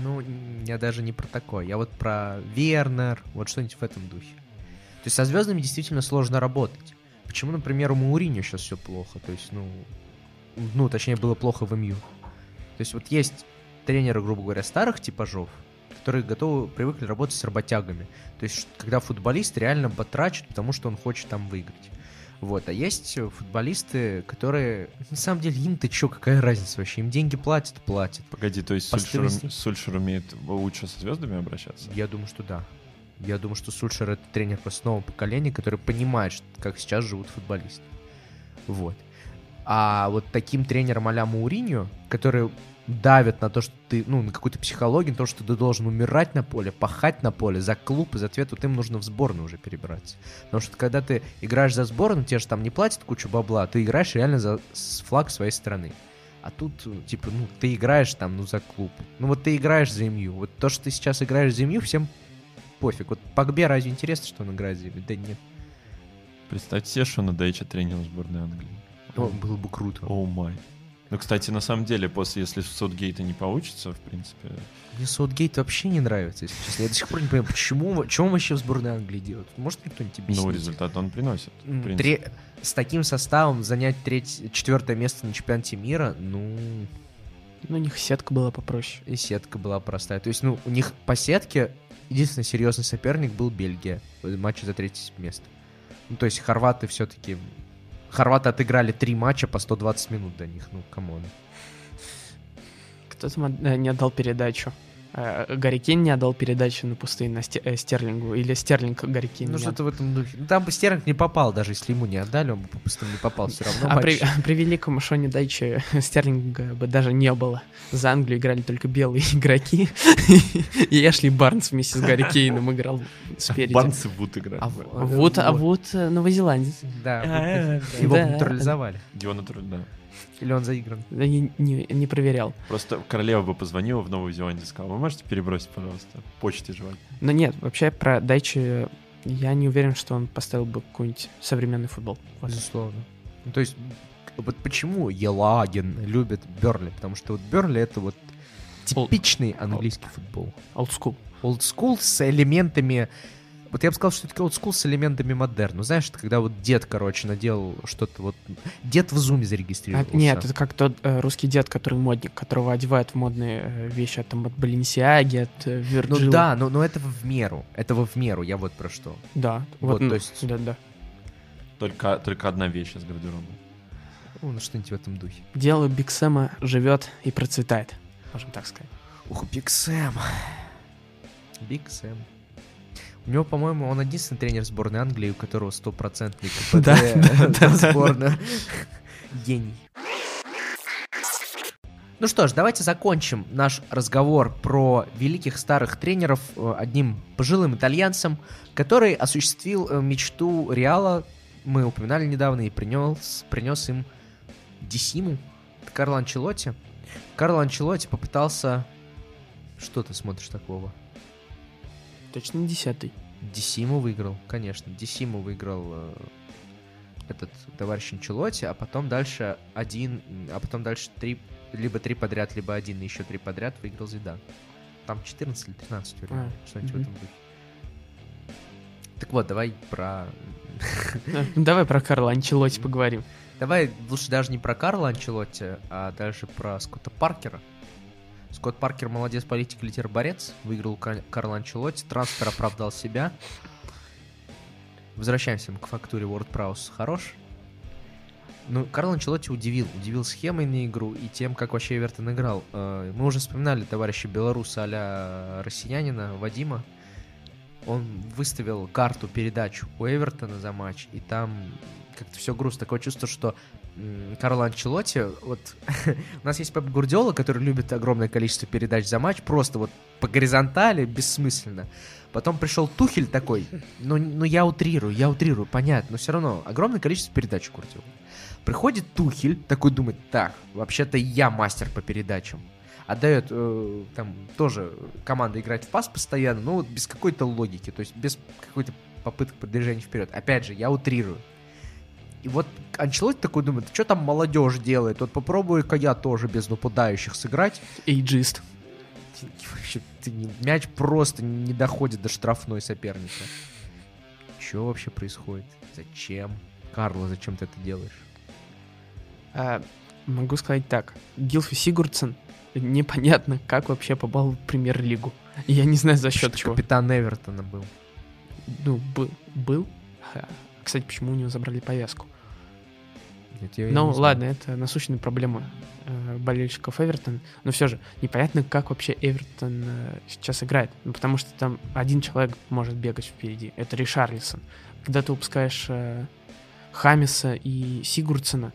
Ну, я даже не про такое. Я вот про Вернер, вот что-нибудь в этом духе. То есть со звездами действительно сложно работать. Почему, например, у Мауриньо сейчас все плохо? То есть, ну... Ну, точнее, было плохо в МЮ. То есть вот есть тренеры, грубо говоря, старых типажов, которые готовы, привыкли работать с работягами. То есть, когда футболист реально батрачит, потому что он хочет там выиграть. Вот, а есть футболисты, которые, на самом деле, им-то чё, какая разница вообще? Им деньги платят, платят. Погоди, то есть Сульшер. Сульшер умеет лучше со звездами обращаться? Я думаю, что да. Я думаю, что Сульшер это тренер просто нового поколения, который понимает, как сейчас живут футболисты. Вот. А вот таким тренером а-ля Мауриньо, который давит на то, что ты, ну, на какую-то психологию, на то, что ты должен умирать на поле, пахать на поле за клуб, и за ответ вот им нужно в сборную уже перебраться. Потому что когда ты играешь за сборную, тебе же там не платят кучу бабла, а ты играешь реально за с- флаг своей страны. А тут, э, типа, ну, ты играешь там, ну, за клуб. Ну, вот ты играешь за МЮ. Вот то, что ты сейчас играешь за МЮ, всем пофиг. Вот Погбе разве интересно, что он играет за МЮ? Да нет. Представьте себе, Шона Дайча тренером сборной Англии. Ну, было бы круто. О май. Ну, кстати, на самом деле, после, если Саутгейта не получится, в принципе, Мне Саутгейт вообще не нравится, если честно. Я до сих пор не понимаю, почему, он вообще в сборной Англии делает? Может кто-нибудь объяснить? ну, результат он приносит. тре- С таким составом занять треть... четвертое место на чемпионате мира, ну, Ну, у них сетка была попроще. и сетка была простая. То есть, ну, у них по сетке единственный серьезный соперник был Бельгия в матче за третье место. Ну, то есть хорваты все-таки... Хорваты отыграли три матча по 120 минут до них, ну, come on. кто там от- э, не отдал передачу? Э, Гарри Кейн не отдал передачу на пустые на э, Стерлингу, или Стерлинг Гарри Кейн Ну, что-то в этом духе. Ну, там бы Стерлинг не попал, даже если ему не отдали, он бы попросту не попал все равно. А при, матч. при великом Шоне Дайче Стерлинга бы даже не было. За Англию играли только белые игроки. И Эшли Барнс вместе с Гарри Кейном играл спереди. Банцы Вуд играют. А вот, а вот э, новозеландец. Да, его натурализовали. Его натур- да. Или он заигран. Да Не, не- не проверял. Просто королева бы позвонила в Новую Зеландию и сказала, вы можете перебросить, пожалуйста, почте желательно. Но нет, вообще про Дайче я не уверен, что он поставил бы какой-нибудь современный футбол. Безусловно. Ну, то есть, вот почему Елагин любит Берли? Потому что вот Берли это вот типичный английский футбол. Old school. Old school с элементами... Вот я бы сказал, что это old school с элементами модерн. Ну, знаешь, это когда вот дед, короче, наделал что-то вот... Дед в зуме А, зарегистрировался. нет, это как тот э, русский дед, который модник, которого одевают в модные э, вещи от, там, от Баленсиаги, от э, Ну Virgil. да, но, но это в меру. Это в меру, я вот про что. Да, Вот, вот, ну, то есть- да, да. Только, только одна вещь из гардероба. Ну, ну, что-нибудь в этом духе. Дело Биг Сэма живет и процветает, можем так сказать. Ух, Биг Сэм. Биг Сэм. У него, по-моему, он единственный тренер сборной Англии, у которого стопроцентный КПД Да, да, да, на да. сборную. Гений. Ну что ж, давайте закончим наш разговор про великих старых тренеров э, одним пожилым итальянцем, который осуществил э, мечту Реала, мы упоминали недавно, и принес, принес им Десиму, Карло Анчелотти. Карло Анчелотти попытался... Что ты смотришь такого? Точно десятый. Десиму выиграл, конечно. Десиму выиграл э, этот товарищ Анчелотти, а потом дальше один, а потом дальше три, либо три подряд, либо один, и еще три подряд выиграл Зидан. Там 14 или 13 вроде, А, что-нибудь в мгм. этом духе. Так вот, давай про... Ну, Давай про Карла Анчелотти поговорим. Давай лучше даже не про Карла Анчелотти, а дальше про Скотта Паркера. Скотт Паркер молодец, политик, литер, борец. Выиграл Кар- Карл Анчелотти, трансфер оправдал себя. Возвращаемся к фактуре World Prowse. Хорош? Ну, Карл Анчелотти удивил. Удивил схемой на игру и тем, как вообще Эвертон играл. Э, Мы уже вспоминали товарища белоруса а россиянина Вадима. Он выставил карту передачу у Эвертона за матч, и там как-то все грустно. Такое чувство, что м, Карло Анчелотти, вот у нас есть Пеп Гурдиола, который любит огромное количество передач за матч, просто вот по горизонтали, бессмысленно. Потом пришел Тухель такой, ну, ну я утрирую, я утрирую, понятно, но все равно огромное количество передач у Гурдиолы. Приходит Тухель, такой думает, так, вообще-то я мастер по передачам. Отдает э, там тоже команда играть в пас постоянно, но вот без какой-то логики, то есть без какой-то попытки продвижения вперед. Опять же, я утрирую. И вот Анчелотти такой думает, что там молодежь делает? Вот попробую-ка я тоже без нападающих сыграть. Эйджист. Вообще, ты мяч просто не доходит до штрафной соперника. Что вообще происходит? Зачем? Карло, зачем ты это делаешь? А, могу сказать так. Гилфи Сигурдсен непонятно, как вообще попал в премьер-лигу. Я не знаю за счет чего. Капитан Эвертона был. Ну, был. был. Кстати, почему у него забрали повязку? Нет, я- Ну, ладно, это насущная проблема э, болельщиков Эвертона. Но все же, непонятно, как вообще Эвертон э, сейчас играет. Ну, потому что там один человек может бегать впереди. Это Ришарлисон. Когда ты выпускаешь э, Хамиса и Сигурдсона,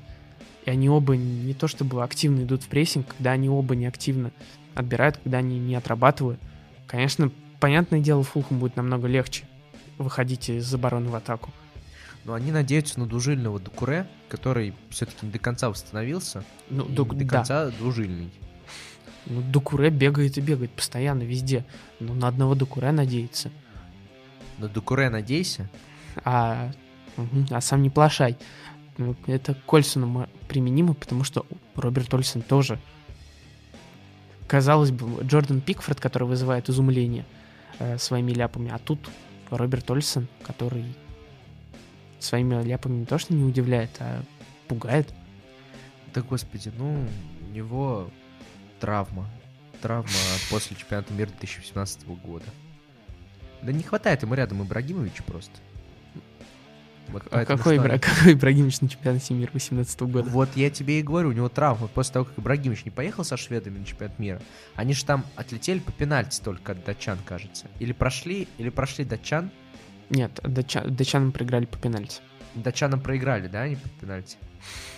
и они оба не то чтобы активно идут в прессинг, когда они оба не активно отбирают, когда они не отрабатывают. Конечно, понятное дело, Фулхам будет намного легче выходить из обороны в атаку. Но они надеются на дужильного Дукуре, который все-таки не до конца восстановился. Ну, Дук- не до да. конца дужильный. Ну, Дукуре бегает и бегает постоянно везде. Ну, на одного Дукуре надеется. На Дукуре надейся. А, мгм, а сам не плашай. Ну, это к Ольсону мо- применимо, потому что Роберт Ольсон тоже. Казалось бы, Джордан Пикфорд, который вызывает изумление э, своими ляпами, а тут Роберт Ольсон, который своими ляпами не то что не удивляет, а пугает. Да господи, ну, у него травма. Травма после чемпионата мира 2017 года. Да не хватает ему рядом Ибрагимовича просто. А какой, что Ибра... какой Ибрагимович на чемпионате мира 18 года? Вот я тебе и говорю, у него травма. После того, как Ибрагимович не поехал со шведами на чемпионат мира, они же там отлетели по пенальти только от датчан, кажется. Или прошли, или прошли датчан. Нет, датча- датчанам проиграли по пенальти. Датчанам проиграли, да, они по пенальти?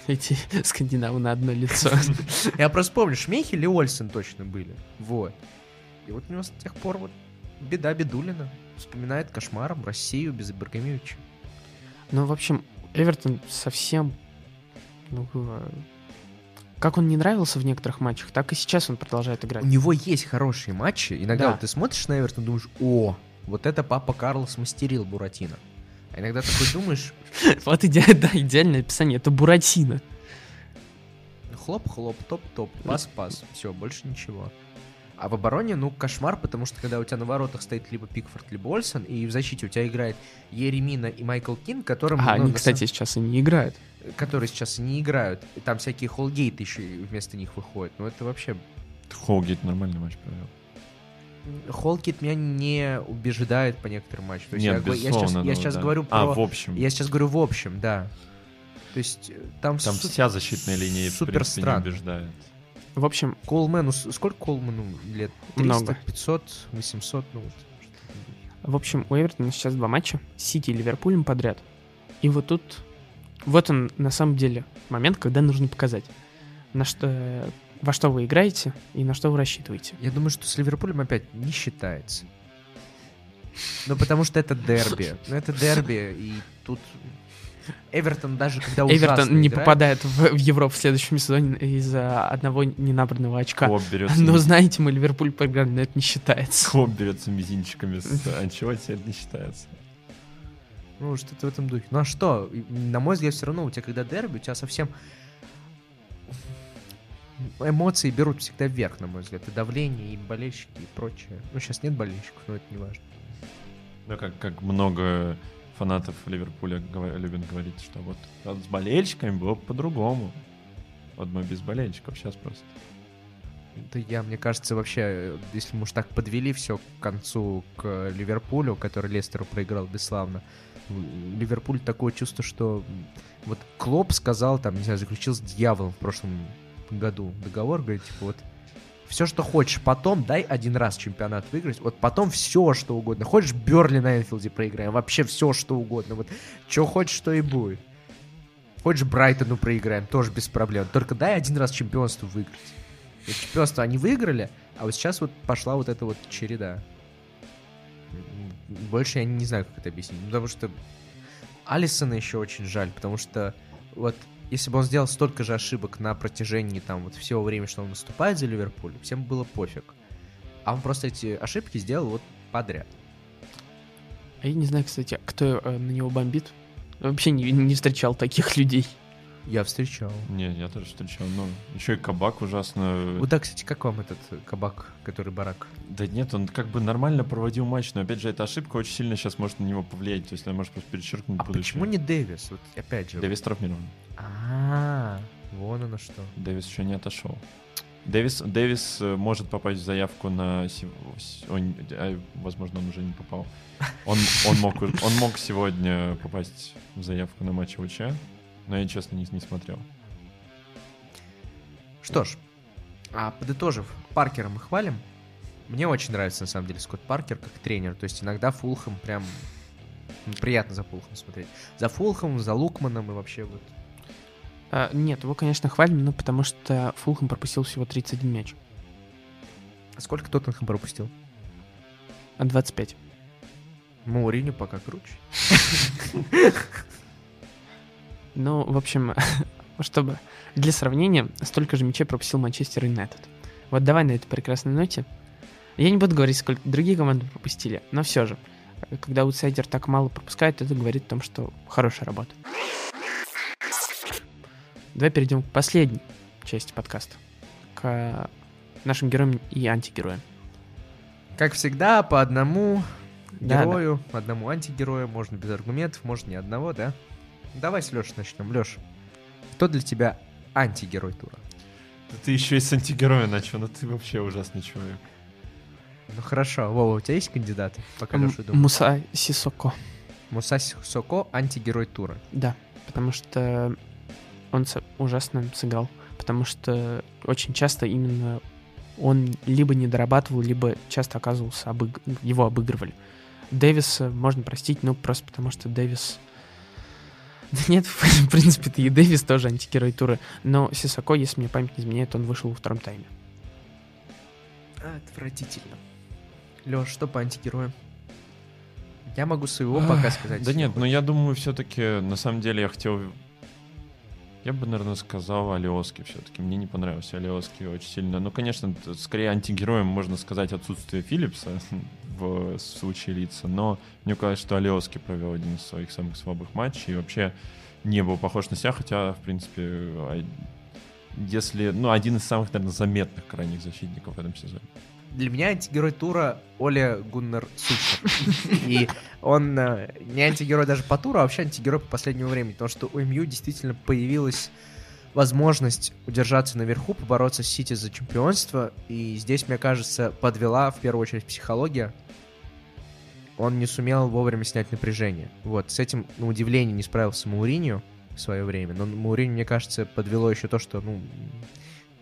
Эти скандинавы на одно лицо. Я просто помню, Шмейхель и Ольсен точно были. Вот. И вот у него с тех пор вот беда Бедулина. Вспоминает кошмаром Россию без Ибрагимовича. Ну, в общем, Эвертон совсем... Ну, э, как он не нравился в некоторых матчах, так и сейчас он продолжает играть. У него есть хорошие матчи. Иногда Да. вот ты смотришь на Эвертон и думаешь, о, вот это папа Карлос мастерил Буратино. А иногда такой думаешь, Вот иде- да, идеальное описание. Это Буратино. хлоп-хлоп, топ-топ, пас-пас. Все, больше ничего. А в обороне, ну, кошмар, потому что когда у тебя на воротах стоит либо Пикфорд, либо Ольсон, и в защите у тебя играет Еремина и Майкл Кин, которым... А ну, они, кстати, сейчас и не играют. которые сейчас и не играют. И там всякие Холгейты еще вместо них выходят. Ну, это вообще... Холгейт нормальный матч провел. Холгейт меня не убеждает по некоторым матчам. То есть Нет, я, го- я сейчас, безусловно, я ну сейчас да. говорю А, про... в общем. Я сейчас говорю в общем, да. То есть э, там, Там су- вся защитная линия, в супер принципе, не убеждает. В общем, Коулмену... с- Сколько Коулмену лет? 300, Много. 500, 800? Ну, вот. в общем, у Эвертона сейчас два матча. с Сити и Ливерпулем подряд. И вот тут... Вот он, на самом деле, момент, когда нужно показать, на что, во что вы играете и на что вы рассчитываете. Я думаю, что с Ливерпулем опять не считается. Ну, потому что это дерби. Ну, это дерби, и тут... Эвертон даже когда ужасно Эвертон не играет- попадает в, в Европу в следующем сезоне из-за одного ненабранного очка. Клоп берется, Но знаете, мы Ливерпуль проиграли, но это не считается. Клоп берется мизинчиками с Анчелоти, это не считается. Ну, что-то в этом духе. Ну, а что? На мой взгляд, все равно у тебя, когда дерби, у тебя совсем... Эмоции берут всегда вверх, на мой взгляд. И давление, и болельщики, и прочее. Ну, сейчас нет болельщиков, но это не важно. Ну, как, как много фанатов Ливерпуля гова- любят говорить, что вот с болельщиками было бы по-другому. Вот мы без болельщиков сейчас просто. Да я, мне кажется, вообще, э, если мы уж так подвели все к концу к Ливерпулю, который Лестеру проиграл бесславно, Ливерпуль такое чувство, что вот Клоп сказал, там, не знаю, заключил с дьяволом в прошлом году договор, говорит, типа, вот все, что хочешь потом, дай один раз чемпионат выиграть, вот потом все, что угодно. Хочешь, Берли на Энфилде проиграем, вообще все, что угодно. Вот что хочешь, что и будет. Хочешь, Брайтону проиграем, тоже без проблем. Только дай один раз чемпионство выиграть. Вот чемпионство они выиграли, а вот сейчас вот пошла вот эта вот череда. Больше я не знаю, как это объяснить. Ну, Потому что Алисона еще очень жаль, потому что вот если бы он сделал столько же ошибок на протяжении там вот всего времени, что он наступает за Ливерпуль, всем было пофиг. А он просто эти ошибки сделал вот подряд. А я не знаю, кстати, кто э, на него бомбит. Вообще не, не встречал таких людей. Я встречал. Не, я тоже встречал. Ну, еще и кабак ужасно. Вот да, кстати, как вам этот э, кабак, который барак? Да нет, он как бы нормально проводил матч, но опять же, эта ошибка очень сильно сейчас может на него повлиять. То есть она может просто перечеркнуть А будущее. почему не Дэвис? Вот опять же. Дэвис травмирован. А, вон оно что. Дэвис еще не отошел. Дэвис, Дэвис э, может попасть в заявку на... он- а, возможно, он уже не попал. Он, он, мог, он мог сегодня попасть в заявку на матч УЧ, но я, честно, не, не смотрел. Что ж, а подытожив, Паркера мы хвалим. Мне очень нравится, на самом деле, Скотт Паркер как тренер. То есть иногда Фулхэм прям приятно за Фулхэм смотреть. За Фулхэмом, за Лукманом и вообще вот. А, нет, его, конечно, хвалим, но потому что Фулхэм пропустил всего 31 мяч. А сколько Тоттенхэм пропустил? А 25. Мауриню пока круче. Ну, в общем, чтобы для сравнения, столько же мячей пропустил Манчестер Юнайтед. Вот давай на этой прекрасной ноте. Я не буду говорить, сколько другие команды пропустили, но все же, когда аутсайдер так мало пропускает, это говорит о том, что хорошая работа. Давай перейдем к последней части подкаста. К нашим героям и антигероям. Как всегда, по одному Да, герою, одному антигерою, можно без аргументов, можно ни одного, да? Давай с Лешей начнем. Леш, кто для тебя антигерой тура? Да ты еще и с антигероя начал, но ты вообще ужасный человек. Ну хорошо, Вова, у тебя есть кандидаты? Пока М- Леша думает. Муса Сисоко. Муса Сисоко антигерой тура. Да, потому что он ужасно сыграл. Потому что очень часто именно он либо не дорабатывал, либо часто оказывался, обыг- его обыгрывали. Дэвиса можно простить, ну, просто потому что Дэвис... Да нет, в принципе-то и Дэвис тоже антигерой тура. Но Сисако, если мне память не изменяет, он вышел во втором тайме. Отвратительно. Леш, что по антигероям? Я могу своего пока сказать. Да нет, но я думаю, все-таки, на самом деле, я хотел... Я бы, наверное, сказал Алиоски все-таки. Мне не понравился Алиоски очень сильно. Ну, конечно, скорее антигероем можно сказать отсутствие Филлипса в случае лица, но мне кажется, что Алиоски провел один из своих самых слабых матчей и вообще не был похож на себя, хотя, в принципе, если... Ну, один из самых, наверное, заметных крайних защитников в этом сезоне. Для меня антигерой тура Оля Гуннер Сучер. И он э, не антигерой даже по туру, а вообще антигерой по последнему времени. Потому что у МЮ действительно появилась возможность удержаться наверху, побороться с Сити за чемпионство. И здесь, мне кажется, подвела в первую очередь психология. Он не сумел вовремя снять напряжение. Вот, с этим, на удивление, не справился Мауриньо в свое время. Но Мауриньо, мне кажется, подвело еще то, что, ну,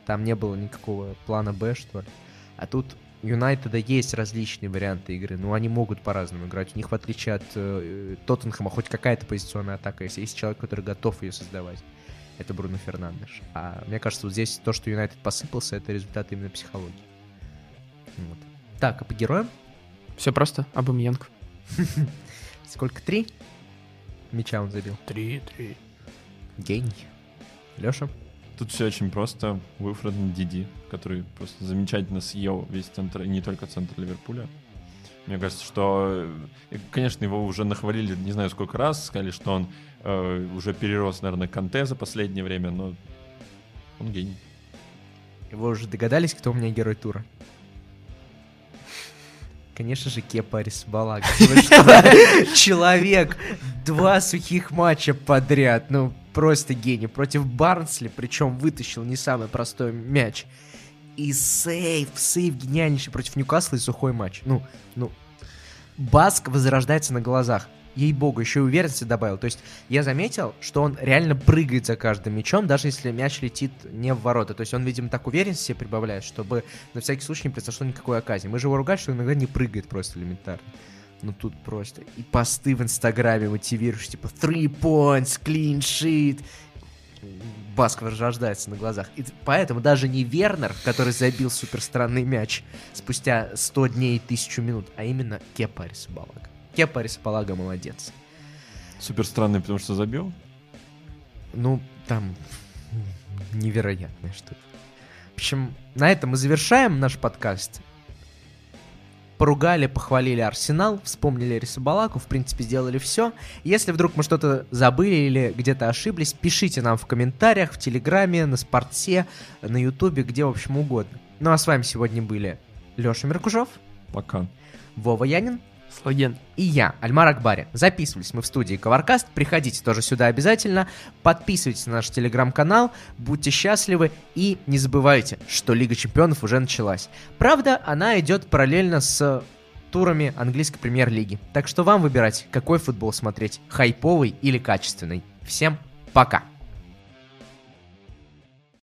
там не было никакого плана Б, что ли. А тут у Юнайтеда есть различные варианты игры, но они могут по-разному играть. У них, в отличие от э, Тоттенхэма, хоть какая-то позиционная атака есть. Есть человек, который готов ее создавать. Это Бруно Фернандеш. А мне кажется, вот здесь то, что Юнайтед посыпался, это результат именно психологии. Вот. Так, а по героям? Все просто, Абамьянг. Сколько? Три? Мяча он забил. Три, три. Гений. Леша? Тут все очень просто. Уилфред Диди, который просто замечательно съел весь центр, и не только центр Ливерпуля. Мне кажется, что, э, конечно, его уже нахвалили не знаю сколько раз, сказали, что он э, уже перерос, наверное, Канте за последнее время, но он гений. Вы уже догадались, кто у меня герой тура? Конечно же, Кепа Арисбалага. Человек, два сухих матча подряд. Ну, просто гений. Против Барнсли, причем вытащил не самый простой мяч. И сейв, сейв гениальнейший против Ньюкасла и сухой матч. Ну, ну, Баск возрождается на глазах. Ей-богу, еще и уверенности добавил. То есть я заметил, что он реально прыгает за каждым мячом, даже если мяч летит не в ворота. То есть он, видимо, так уверенность себе прибавляет, чтобы на всякий случай не произошло никакой оказии. Мы же его ругали, что иногда не прыгает просто элементарно. Ну тут просто и посты в Инстаграме мотивируешь, типа three points, clean sheet. Баск возрождается на глазах. И поэтому даже не Вернер, который забил супер странный мяч спустя 100 дней и 1000 минут, а именно Кепа Арисабалага. Кепа Арисабалага молодец. Супер странный, потому что забил. Ну, там невероятная штука. В общем, на этом мы завершаем наш подкаст. Поругали, похвалили Арсенал, вспомнили Рисабалаку, в принципе, сделали все. Если вдруг мы что-то забыли или где-то ошиблись, пишите нам в комментариях, в Телеграме, на Спорте, на Ютубе, где, в общем, угодно. Ну а с вами сегодня были Леша Меркужов, Пока. Вова Янин Слаген. и я, Альмар Акбари. Записывались мы в студии Коваркаст. Приходите тоже сюда обязательно. Подписывайтесь на наш телеграм-канал. Будьте счастливы. И не забывайте, что Лига Чемпионов уже началась. Правда, она идет параллельно с турами английской премьер-лиги. Так что вам выбирать, какой футбол смотреть. Хайповый или качественный. Всем пока.